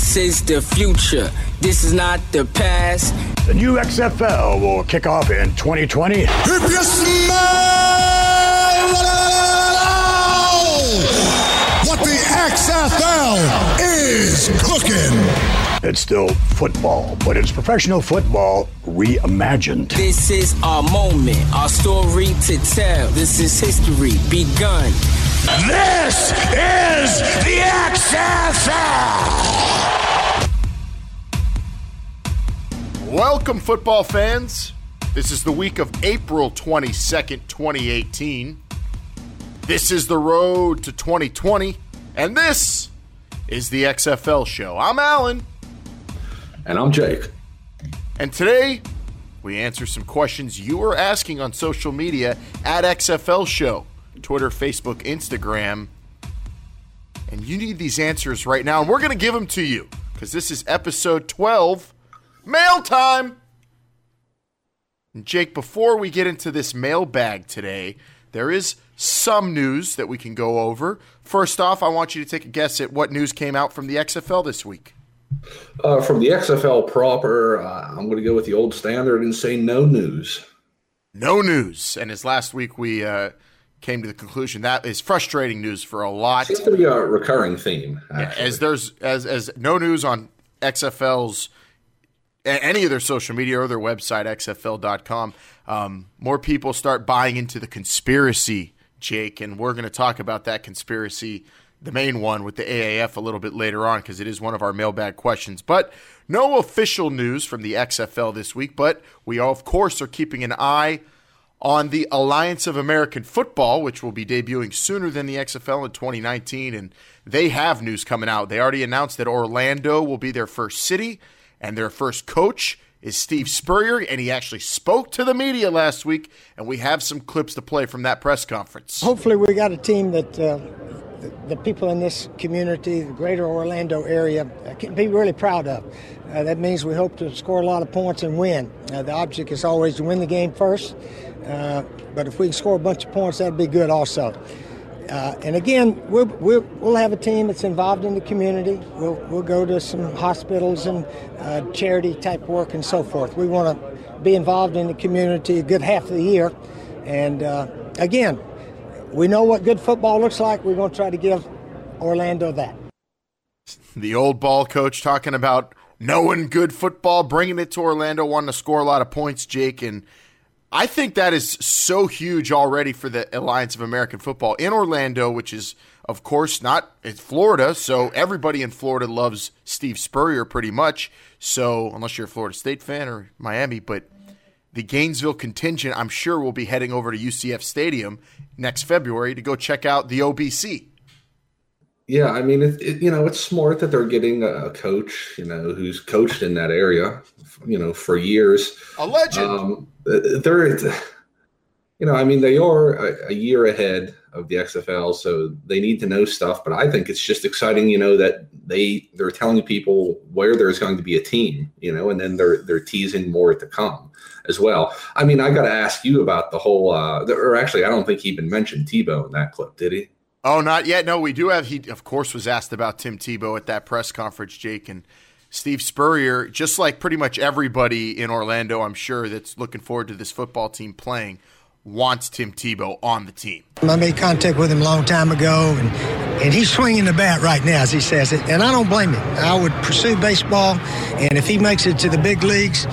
This is the future. This is not the past. The new XFL will kick off in 2020. If you smell what the XFL is cooking. It's still football, but it's professional football reimagined. This is our moment, our story to tell. This is history begun. This is the XFL! Welcome, football fans. This is the week of April 22nd, 2018. This is the road to 2020, and this is the XFL show. I'm Alan. And I'm Jake. And today, we answer some questions you were asking on social media at XFL Show Twitter, Facebook, Instagram. And you need these answers right now. And we're going to give them to you because this is episode 12 Mail Time. And Jake, before we get into this mailbag today, there is some news that we can go over. First off, I want you to take a guess at what news came out from the XFL this week. Uh, from the XFL proper, uh, I'm going to go with the old standard and say no news. No news. And as last week we uh, came to the conclusion that is frustrating news for a lot. Seems to be a recurring theme. Yeah, as there's as as no news on XFL's any of their social media or their website xfl.com. Um, more people start buying into the conspiracy, Jake, and we're going to talk about that conspiracy the main one with the AAF a little bit later on because it is one of our mailbag questions. But no official news from the XFL this week, but we, all, of course, are keeping an eye on the Alliance of American Football, which will be debuting sooner than the XFL in 2019. And they have news coming out. They already announced that Orlando will be their first city, and their first coach is Steve Spurrier, and he actually spoke to the media last week, and we have some clips to play from that press conference. Hopefully, we got a team that uh, the, people in this community, the greater Orlando area, can be really proud of. Uh, that means we hope to score a lot of points and win. Uh, the object is always to win the game first, uh, but if we can score a bunch of points, that'd be good also. Uh, and again, we'll, we'll, we'll, have a team that's involved in the community. We'll, we'll go to some hospitals and uh, charity type work and so forth. We want to be involved in the community a good half of the year. And again, we know what good football looks like. We're going to try to give Orlando that. The old ball coach talking about knowing good football, bringing it to Orlando, wanting to score a lot of points, Jake. And I think that is so huge already for the Alliance of American Football in Orlando, which is, of course, not it's Florida. So everybody in Florida loves Steve Spurrier pretty much. So unless you're a Florida State fan or Miami, but the Gainesville contingent, I'm sure, will be heading over to UCF Stadium next February to go check out the OBC. Yeah, I mean, it, it, you know, it's smart that they're getting a coach, you know, who's coached in that area, you know, for years. A legend. Um, they're, you know, I mean, they are a, a, year ahead of the XFL, so they need to know stuff. But I think it's just exciting, you know, that they they're telling people where there's going to be a team, you know, and then they're they're teasing more to come as well. I mean, I got to ask you about the whole, uh, or actually, I don't think he even mentioned Tebow in that clip, did he? Oh, not yet. No, we do have. He, of course, was asked about Tim Tebow at that press conference, Jake, and Steve Spurrier, just like pretty much everybody in Orlando, I'm sure, that's looking forward to this football team playing, wants Tim Tebow on the team. I made contact with him a long time ago, and, and he's swinging the bat right now, as he says it, and I don't blame him. I would pursue baseball, and if he makes it to the big leagues,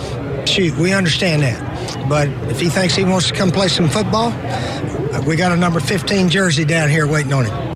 shoot, we understand that. But if he thinks he wants to come play some football, we got a number 15 jersey down here waiting on him.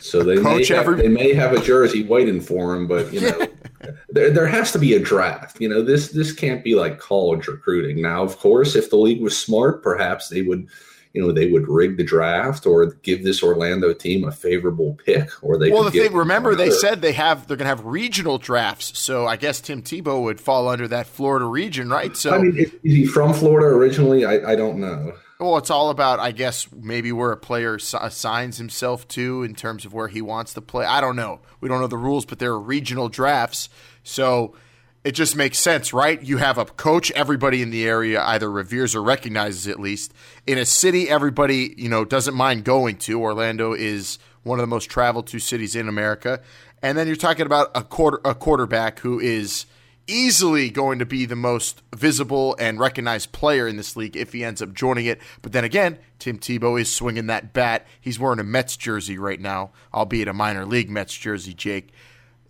So they may, have, they may have a jersey waiting for him, but you know, there, there has to be a draft. You know, this this can't be like college recruiting. Now, of course, if the league was smart, perhaps they would you know they would rig the draft or give this Orlando team a favorable pick, or they. Well, the thing, remember, they said they have they're going to have regional drafts, so I guess Tim Tebow would fall under that Florida region, right? So, I mean, is, is he from Florida originally? I, I don't know. Well, it's all about, I guess, maybe where a player assigns himself to in terms of where he wants to play. I don't know. We don't know the rules, but there are regional drafts, so it just makes sense, right? You have a coach everybody in the area either reveres or recognizes at least. In a city everybody, you know, doesn't mind going to. Orlando is one of the most traveled to cities in America. And then you're talking about a quarter a quarterback who is easily going to be the most visible and recognized player in this league if he ends up joining it. But then again, Tim Tebow is swinging that bat. He's wearing a Mets jersey right now, albeit a minor league Mets jersey, Jake.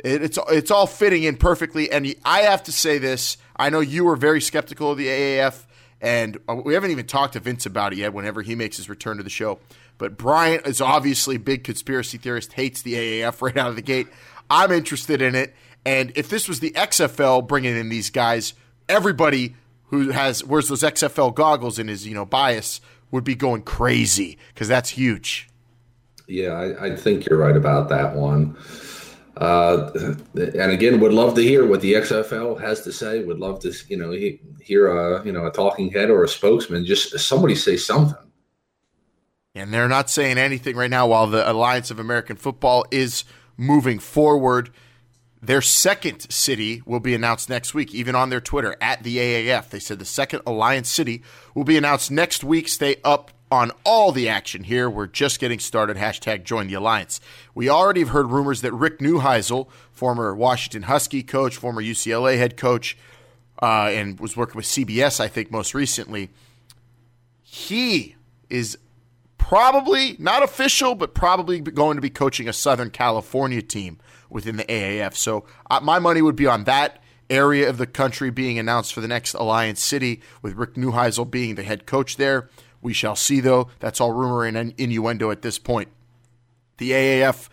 It, it's it's all fitting in perfectly. And I have to say this: I know you were very skeptical of the AAF, and uh, we haven't even talked to Vince about it yet. Whenever he makes his return to the show, but Bryant is obviously big conspiracy theorist, hates the AAF right out of the gate. I'm interested in it. And if this was the XFL bringing in these guys, everybody who has wears those XFL goggles and is you know bias would be going crazy because that's huge. Yeah, I, I, think you're right about that one. Uh, and again, would love to hear what the XFL has to say. Would love to you know hear a you know a talking head or a spokesman, just somebody say something. And they're not saying anything right now while the Alliance of American Football is moving forward. Their second city will be announced next week, even on their Twitter at the AAF. They said the second Alliance city will be announced next week. Stay up on all the action here. We're just getting started. Hashtag join the alliance. We already have heard rumors that Rick Neuheisel, former Washington Husky coach, former UCLA head coach, uh, and was working with CBS, I think, most recently, he is probably not official, but probably going to be coaching a Southern California team within the AAF. So uh, my money would be on that area of the country being announced for the next Alliance City, with Rick Neuheisel being the head coach there. We shall see, though. That's all rumor and innuendo at this point. The AAF,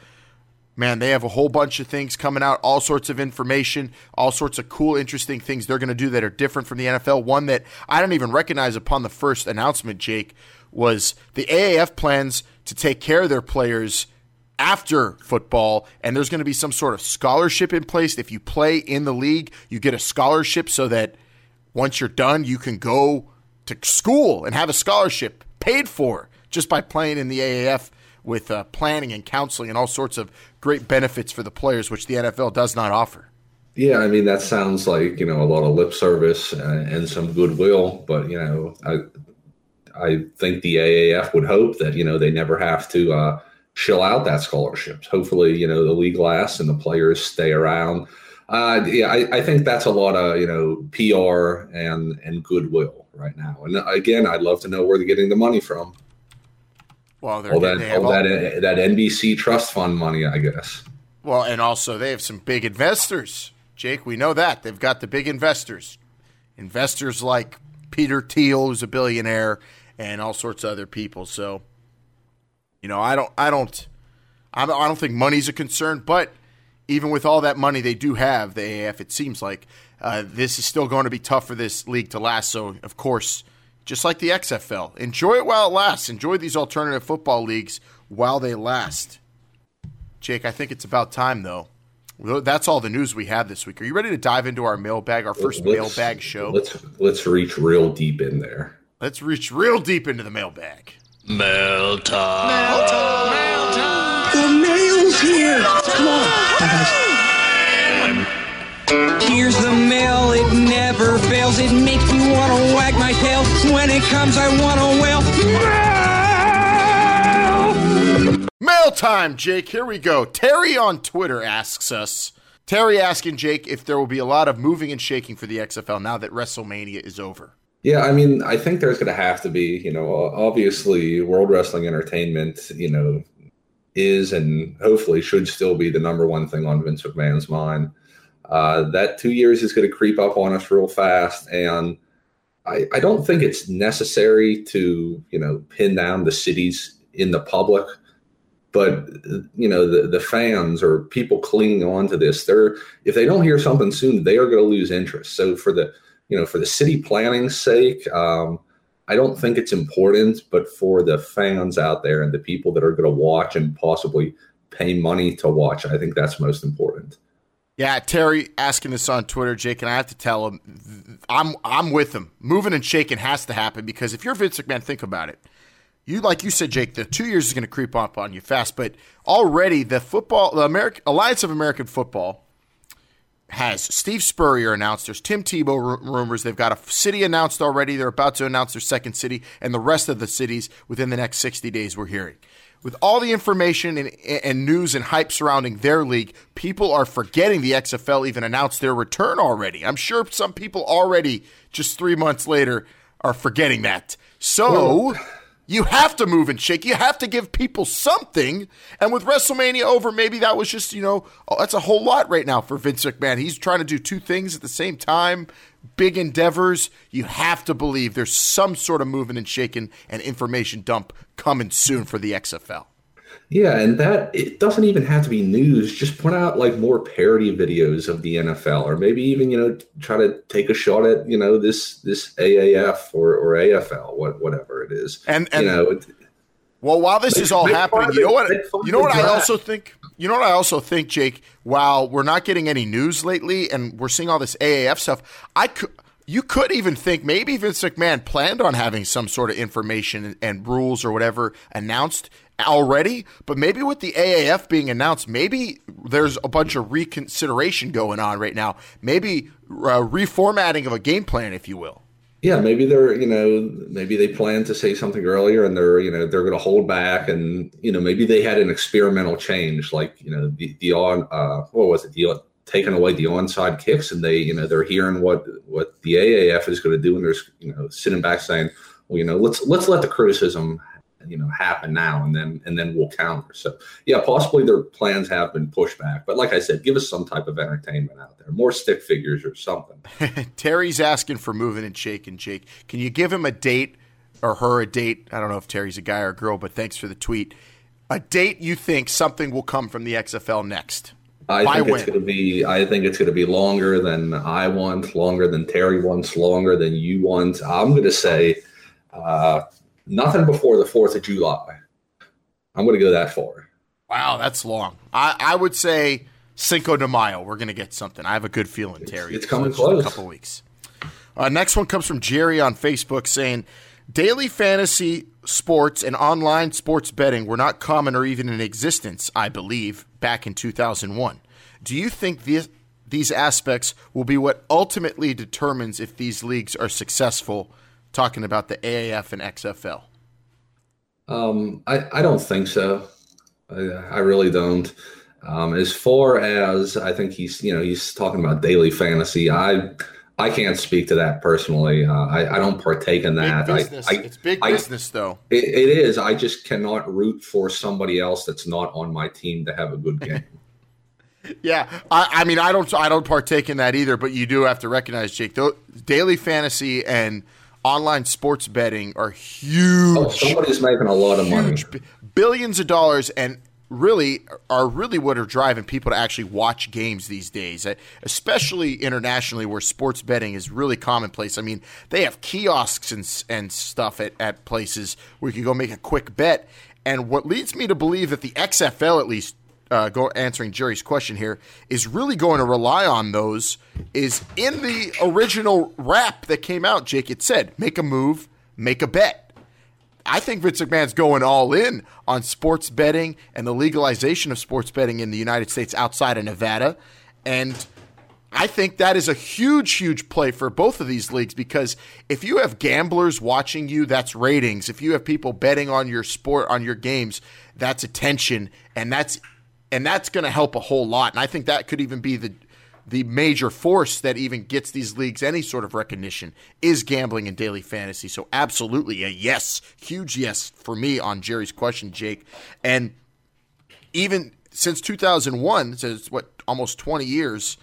man, they have a whole bunch of things coming out, all sorts of information, all sorts of cool, interesting things they're going to do that are different from the NFL. One that I don't even recognize upon the first announcement, Jake, was the AAF plans to take care of their players after football, and there's going to be some sort of scholarship in place. If you play in the league, you get a scholarship so that once you're done, you can go to school and have a scholarship paid for just by playing in the AAF with uh, planning and counseling and all sorts of great benefits for the players, which the NFL does not offer. Yeah, I mean that sounds like you know a lot of lip service and, and some goodwill, but you know I I think the AAF would hope that you know they never have to uh, shill out that scholarships. Hopefully, you know, the league lasts and the players stay around. Uh, yeah, I, I, think that's a lot of you know PR and and goodwill right now. And again, I'd love to know where they're getting the money from. Well, all that all, all that uh, that NBC trust fund money, I guess. Well, and also they have some big investors, Jake. We know that they've got the big investors, investors like Peter Thiel, who's a billionaire, and all sorts of other people. So you know, I don't, I don't, I don't, I don't think money's a concern. But even with all that money they do have, the AAF, it seems like uh, this is still going to be tough for this league to last. So, of course, just like the XFL, enjoy it while it lasts. Enjoy these alternative football leagues while they last. Jake, I think it's about time though. That's all the news we have this week. Are you ready to dive into our mailbag, our 1st mailbag show? Let's let's reach real deep in there. Let's reach real deep into the mailbag. Mail time. Mail time. Mail time. The mail's here. Come on. Here's the When I want to wail. Mail! Mail time, Jake. Here we go. Terry on Twitter asks us Terry asking Jake if there will be a lot of moving and shaking for the XFL now that WrestleMania is over. Yeah, I mean, I think there's going to have to be, you know, obviously World Wrestling Entertainment, you know, is and hopefully should still be the number one thing on Vince McMahon's mind. Uh, that two years is going to creep up on us real fast, and I, I don't think it's necessary to, you know, pin down the cities in the public. But you know, the the fans or people clinging on to this, they're if they don't hear something soon, they are going to lose interest. So for the you know, for the city planning's sake, um, I don't think it's important, but for the fans out there and the people that are going to watch and possibly pay money to watch, I think that's most important. Yeah, Terry asking this on Twitter, Jake, and I have to tell him I'm I'm with him. Moving and shaking has to happen because if you're Vince McMahon, think about it. You like you said, Jake, the two years is going to creep up on you fast, but already the football, the American Alliance of American Football has Steve Spurrier announced. There's Tim Tebow r- rumors. They've got a city announced already. They're about to announce their second city and the rest of the cities within the next 60 days, we're hearing. With all the information and, and, news and hype surrounding their league, people are forgetting the XFL even announced their return already. I'm sure some people already, just three months later, are forgetting that. So. You have to move and shake. You have to give people something. And with WrestleMania over, maybe that was just, you know, oh, that's a whole lot right now for Vince McMahon. He's trying to do two things at the same time, big endeavors. You have to believe there's some sort of moving and shaking and information dump coming soon for the XFL. Yeah, and that it doesn't even have to be news. Just put out like more parody videos of the NFL, or maybe even you know try to take a shot at you know this this AAF or, or AFL, what whatever it is. And, and you know, well, while this is all happening, you know what? You know what I also think. You know what I also think, Jake. While we're not getting any news lately, and we're seeing all this AAF stuff, I could. You could even think maybe Vince McMahon planned on having some sort of information and rules or whatever announced already, but maybe with the AAF being announced, maybe there's a bunch of reconsideration going on right now. Maybe uh, reformatting of a game plan, if you will. Yeah, maybe they're you know maybe they plan to say something earlier and they're you know they're going to hold back and you know maybe they had an experimental change like you know the the on uh, what was it the taking away the onside kicks and they you know they're hearing what what the AAF is going to do and they're you know sitting back saying well you know let's let's let the criticism you know happen now and then and then we'll counter so yeah possibly their plans have been pushed back but like i said give us some type of entertainment out there more stick figures or something terry's asking for moving and shaking jake can you give him a date or her a date i don't know if terry's a guy or a girl but thanks for the tweet a date you think something will come from the xfl next I By think when? it's going to be. I think it's going to be longer than I want, longer than Terry wants, longer than you want. I'm going to say uh, nothing before the 4th of July. I'm going to go that far. Wow, that's long. I, I would say Cinco de Mayo. We're going to get something. I have a good feeling, Terry. It's, it's coming so close. A couple weeks. Uh, next one comes from Jerry on Facebook saying, Daily fantasy sports and online sports betting were not common or even in existence, I believe, back in 2001. Do you think these, these aspects will be what ultimately determines if these leagues are successful talking about the AAF and XFL? Um, I, I don't think so. I, I really don't. Um, as far as I think he's, you know, he's talking about daily fantasy. I, I can't speak to that personally. Uh, I, I don't partake in that. I, I, it's big I, business, though. It, it is. I just cannot root for somebody else that's not on my team to have a good game. yeah, I, I, mean, I don't, I don't partake in that either. But you do have to recognize, Jake, though, daily fantasy and online sports betting are huge. Oh, somebody's making a lot of money, billions of dollars, and really are really what are driving people to actually watch games these days, uh, especially internationally where sports betting is really commonplace. I mean, they have kiosks and and stuff at, at places where you can go make a quick bet. And what leads me to believe that the XFL, at least, uh, go answering Jerry's question here, is really going to rely on those. Is in the original rap that came out, Jake. It said, "Make a move, make a bet." I think Vince McMahon's going all in on sports betting and the legalization of sports betting in the United States outside of Nevada, and I think that is a huge, huge play for both of these leagues because if you have gamblers watching you, that's ratings. If you have people betting on your sport, on your games, that's attention, and that's and that's going to help a whole lot. And I think that could even be the the major force that even gets these leagues any sort of recognition is gambling and daily fantasy. So absolutely a yes, huge yes for me on Jerry's question, Jake. And even since 2001, since what almost 20 years,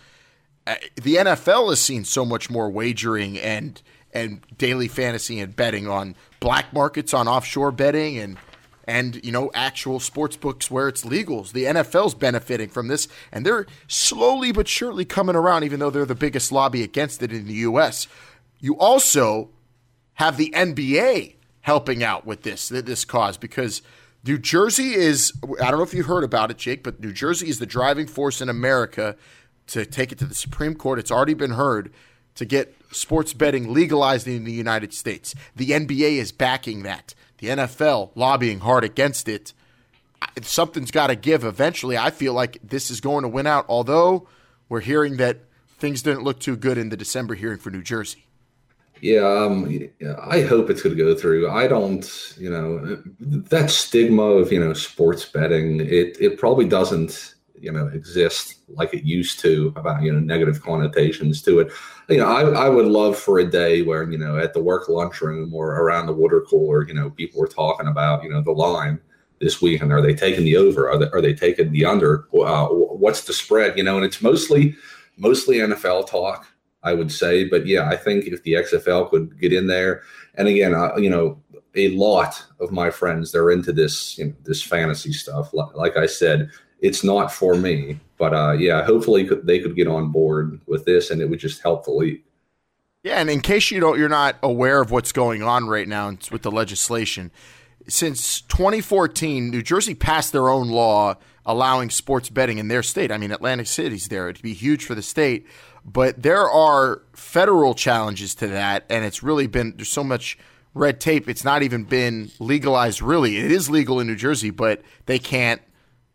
uh, the NFL has seen so much more wagering and and daily fantasy and betting on black markets on offshore betting and and you know actual sports books where it's legal. The NFL's benefiting from this, and they're slowly but surely coming around, even though they're the biggest lobby against it in the U.S. You also have the NBA helping out with this this cause because New Jersey is I don't know if you heard about it, Jake, but New Jersey is the driving force in America to take it to the Supreme Court. It's already been heard to get sports betting legalized in the United States. The NBA is backing that the NFL lobbying hard against it. Something's got to give eventually. I feel like this is going to win out, although we're hearing that things didn't look too good in the December hearing for New Jersey. Yeah, um, I hope it's going to go through. I don't, you know, that stigma of you know sports betting. It it probably doesn't you know exist like it used to about you know negative connotations to it. You know, I I would love for a day where you know at the work lunchroom or around the water cooler, you know, people were talking about you know the line this week and are they taking the over? Are they, are they taking the under? Uh, what's the spread? You know, and it's mostly mostly NFL talk I would say. But yeah, I think if the XFL could get in there, and again, you know, a lot of my friends they're into this you know, this fantasy stuff. Like I said, it's not for me, but uh, yeah, hopefully they could get on board with this, and it would just help the league. Yeah, and in case you don't, you're not aware of what's going on right now with the legislation. Since 2014, New Jersey passed their own law allowing sports betting in their state. I mean, Atlantic City's there; it'd be huge for the state. But there are federal challenges to that, and it's really been there's so much red tape. It's not even been legalized. Really, it is legal in New Jersey, but they can't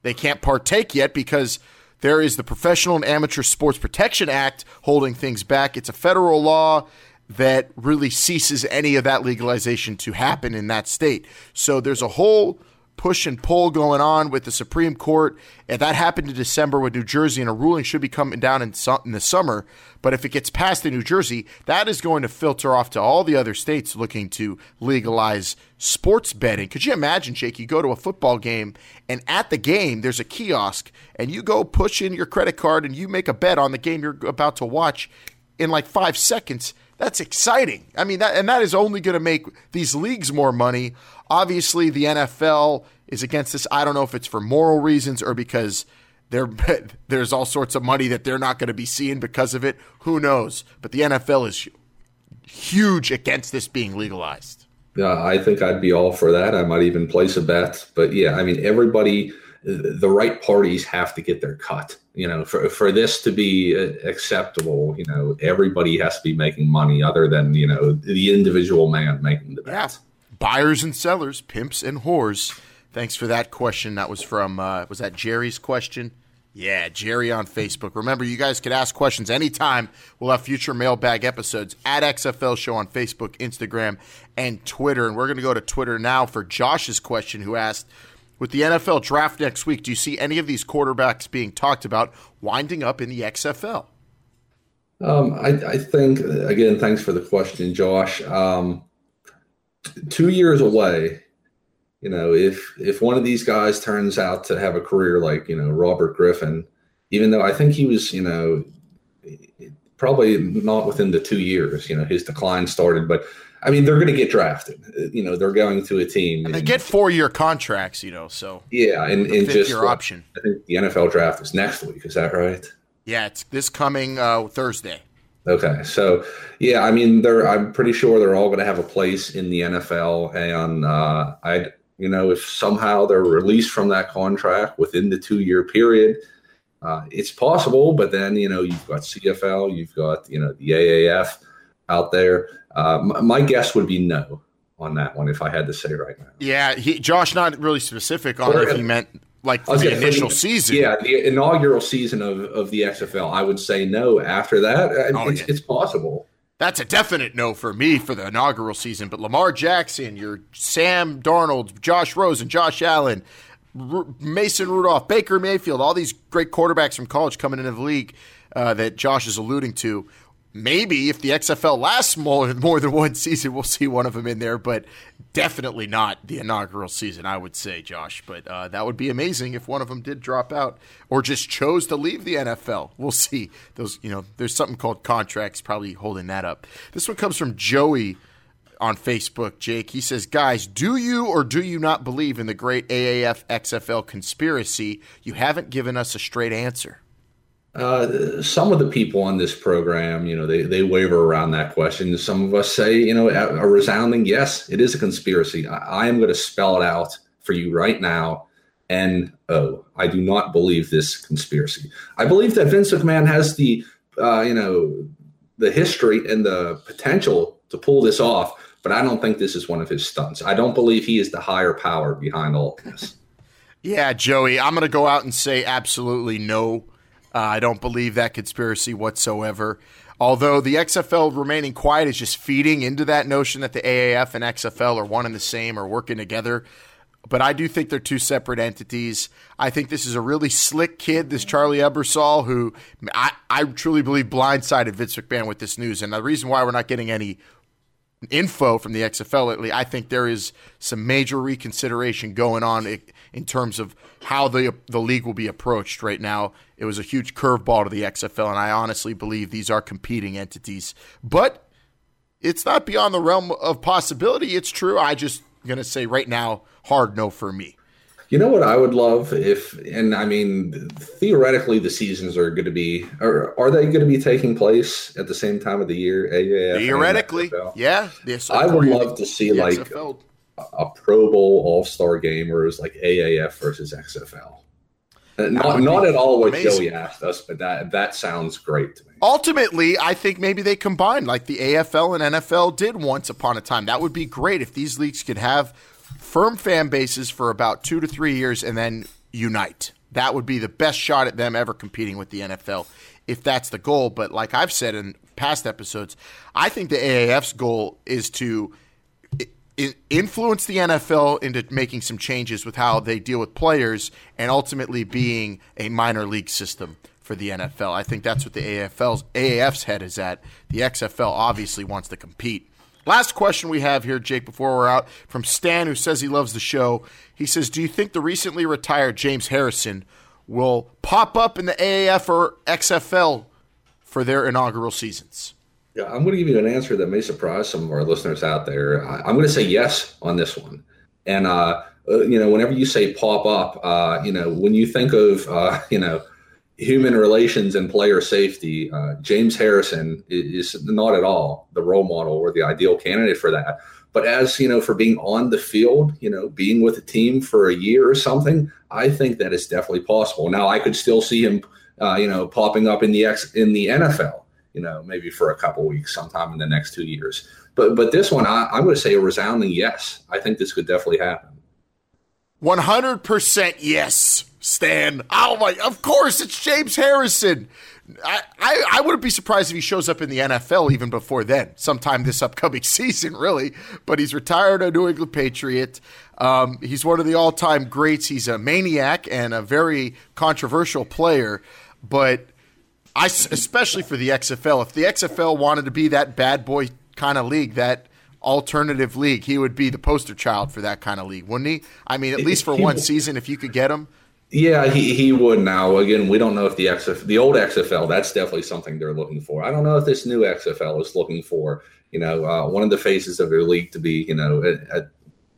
they can't partake yet because there is the Professional and Amateur Sports Protection Act holding things back. It's a federal law that really ceases any of that legalization to happen in that state. So there's a whole push and pull going on with the Supreme Court. And that happened in December with New Jersey, and a ruling should be coming down in, su- in the summer. But if it gets passed in New Jersey, that is going to filter off to all the other states looking to legalize sports betting. Could you imagine, Jake? You go to a football game, and at the game, there's a kiosk, and you go push in your credit card and you make a bet on the game you're about to watch in like five seconds. That's exciting. I mean, that and that is only going to make these leagues more money. Obviously, the NFL is against this. I don't know if it's for moral reasons or because there's all sorts of money that they're not going to be seeing because of it. Who knows? But the NFL is huge against this being legalized. Yeah, I think I'd be all for that. I might even place a bet. But yeah, I mean, everybody, the right parties have to get their cut. You know, for for this to be uh, acceptable, you know, everybody has to be making money other than you know the individual man making the bet. Yeah buyers and sellers, pimps and whores. Thanks for that question. That was from uh, was that Jerry's question? Yeah, Jerry on Facebook. Remember, you guys could ask questions anytime. We'll have future mailbag episodes at XFL Show on Facebook, Instagram, and Twitter. And we're going to go to Twitter now for Josh's question, who asked, with the NFL draft next week, do you see any of these quarterbacks being talked about winding up in the XFL? Um, I, I, think, again, thanks for the question, Josh. Um, two years away, you know, if if one of these guys turns out to have a career like you know Robert Griffin, even though I think he was you know probably not within the two years, you know, his decline started, but. I mean, they're going to get drafted. You know, they're going to a team. And they get four year contracts, you know, so. Yeah, and, and just. Your option. I think the NFL draft is next week. Is that right? Yeah, it's this coming uh, Thursday. Okay, so yeah, I mean, they're I'm pretty sure they're all going to have a place in the NFL, and uh, I, you know, if somehow they're released from that contract within the two year period, uh, it's possible. But then you know, you've got CFL, you've got you know the AAF out there. Uh, my, my guess would be no on that one if I had to say right now. Yeah, he, Josh, not really specific on or, if he meant like the initial season. Yeah, the inaugural season of, of the XFL. I would say no after that. Oh, it's, yeah. it's possible. That's a definite no for me for the inaugural season. But Lamar Jackson, your Sam Darnold, Josh Rosen, Josh Allen, R- Mason Rudolph, Baker Mayfield, all these great quarterbacks from college coming into the league uh, that Josh is alluding to maybe if the XFL lasts more, more than one season, we'll see one of them in there, but definitely not the inaugural season, I would say, Josh. But uh, that would be amazing if one of them did drop out or just chose to leave the NFL. We'll see. Those, you know, there's something called contracts probably holding that up. This one comes from Joey on Facebook, Jake. He says, Guys, do you or do you not believe in the great AAF XFL conspiracy? You haven't given us a straight answer. Uh, some of the people on this program, you know, they, they waver around that question. Some of us say, you know, a, resounding yes, it is a conspiracy. I, I am going to spell it out for you right now. And oh, I do not believe this conspiracy. I believe that Vince McMahon has the, uh, you know, the history and the potential to pull this off, but I don't think this is one of his stunts. I don't believe he is the higher power behind all of this. Yeah, Joey, I'm going to go out and say absolutely no uh, I don't believe that conspiracy whatsoever. Although the XFL remaining quiet is just feeding into that notion that the AAF and XFL are one and the same or working together. But I do think they're two separate entities. I think this is a really slick kid, this Charlie Ebersol, who I, I truly believe blindsided Vince McMahon with this news. And the reason why we're not getting any info from the XFL lately, I think there is some major reconsideration going on in terms of how the the league will be approached right now. It was a huge curveball to the XFL, and I honestly believe these are competing entities. But it's not beyond the realm of possibility. It's true. I just going to say right now, hard no for me. You know what I would love if, and I mean, theoretically, the seasons are going to be, or are they going to be taking place at the same time of the year? AAF theoretically, yeah. I would love to see like XFL. A Pro Bowl All Star game where it was like AAF versus XFL. Uh, not, not at all what amazing. Joey asked us, but that that sounds great to me. Ultimately, I think maybe they combine like the AFL and NFL did once upon a time. That would be great if these leagues could have firm fan bases for about two to three years and then unite. That would be the best shot at them ever competing with the NFL if that's the goal. But like I've said in past episodes, I think the AAF's goal is to influence the NFL into making some changes with how they deal with players and ultimately being a minor league system for the NFL. I think that's what the AFL's AAF's head is at. The XFL obviously wants to compete. Last question we have here, Jake, before we're out, from Stan, who says he loves the show. He says, Do you think the recently retired James Harrison will pop up in the AAF or XFL for their inaugural seasons? Yeah, I'm going to give you an answer that may surprise some of our listeners out there. I, am going to say yes on this one. And, uh, uh, you know, whenever you say pop up, uh, you know, when you think of, uh, you know, human relations and player safety, uh, James Harrison is, is not at all the role model or the ideal candidate for that. But as you know, for being on the field, you know, being with a team for a year or something, I think that is definitely possible. Now, I could still see him, uh, you know, popping up in the X in the NFL you know, maybe for a couple weeks sometime in the next two years. But but this one, I, I'm going to say a resounding yes. I think this could definitely happen. One hundred percent yes, Stan. Oh my! Of course, it's James Harrison. I, I, I wouldn't be surprised if he shows up in the NFL even before then, sometime this upcoming season, really. But he's retired a New England Patriot. Um, he's one of the all time greats. He's a maniac and a very controversial player. But I especially for the XFL. If the XFL wanted to be that bad boy kind of league, that alternative league, he would be the poster child for that kind of league, wouldn't he? I mean, at least for one season, if you could get him. Yeah, he, he would now. Again, we don't know if the XFL, the old XFL, that's definitely something they're looking for. I don't know if this new XFL is looking for, you know, uh, one of the faces of their league to be, you know, a, a,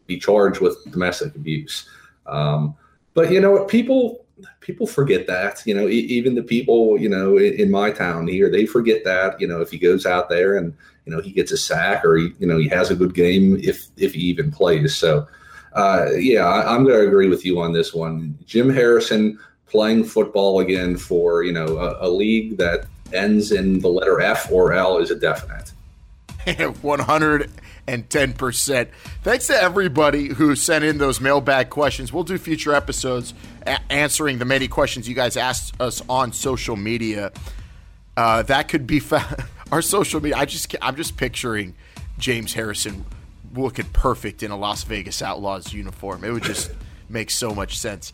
be charged with domestic abuse. Um, but you know what, people people forget that you know even the people you know in, my town here they forget that you know if he goes out there and you know he gets a sack or he, you know he has a good game if if he even plays. So uh, yeah I, am going to agree with you on this one. Jim harrison playing football again for you know a, a league that ends in the letter f or l is a definite. 100 and 10%. Thanks to everybody who sent in those mailbag questions. We'll do future episodes a- answering the many questions you guys asked us on social media. Uh, that could be our social media. I just I'm just picturing James Harrison looking perfect in a Las Vegas Outlaws uniform. It would just make so much sense.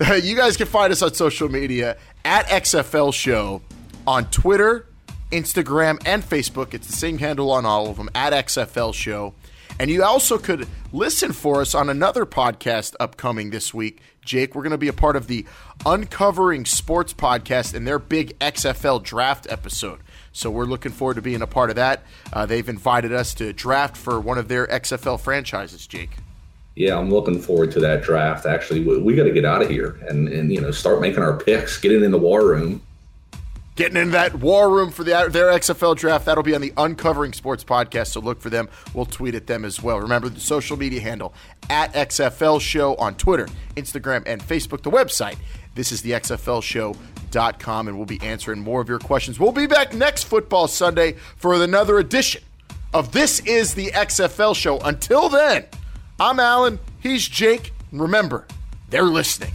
you guys can find us on social media at XFL Show on Twitter, Instagram, and Facebook. It's the same handle on all of them at XFL Show. And you also could listen for us on another podcast upcoming this week. Jake, we're going to be a part of the Uncovering Sports podcast and their big XFL draft episode. So we're looking forward to being a part of that. Uh, they've invited us to draft for one of their XFL franchises, Jake. Yeah, I'm looking forward to that draft. Actually, we, we got to get out of here and, and you know start making our picks, get it in the war room, getting in that war room for the, their XFL draft. That'll be on the Uncovering Sports podcast, so look for them. We'll tweet at them as well. Remember the social media handle at XFL Show on Twitter, Instagram, and Facebook. The website, this is the XFL Show.com, and we'll be answering more of your questions. We'll be back next football Sunday for another edition of This is the XFL Show. Until then, I'm Alan, he's Jake, remember, they're listening.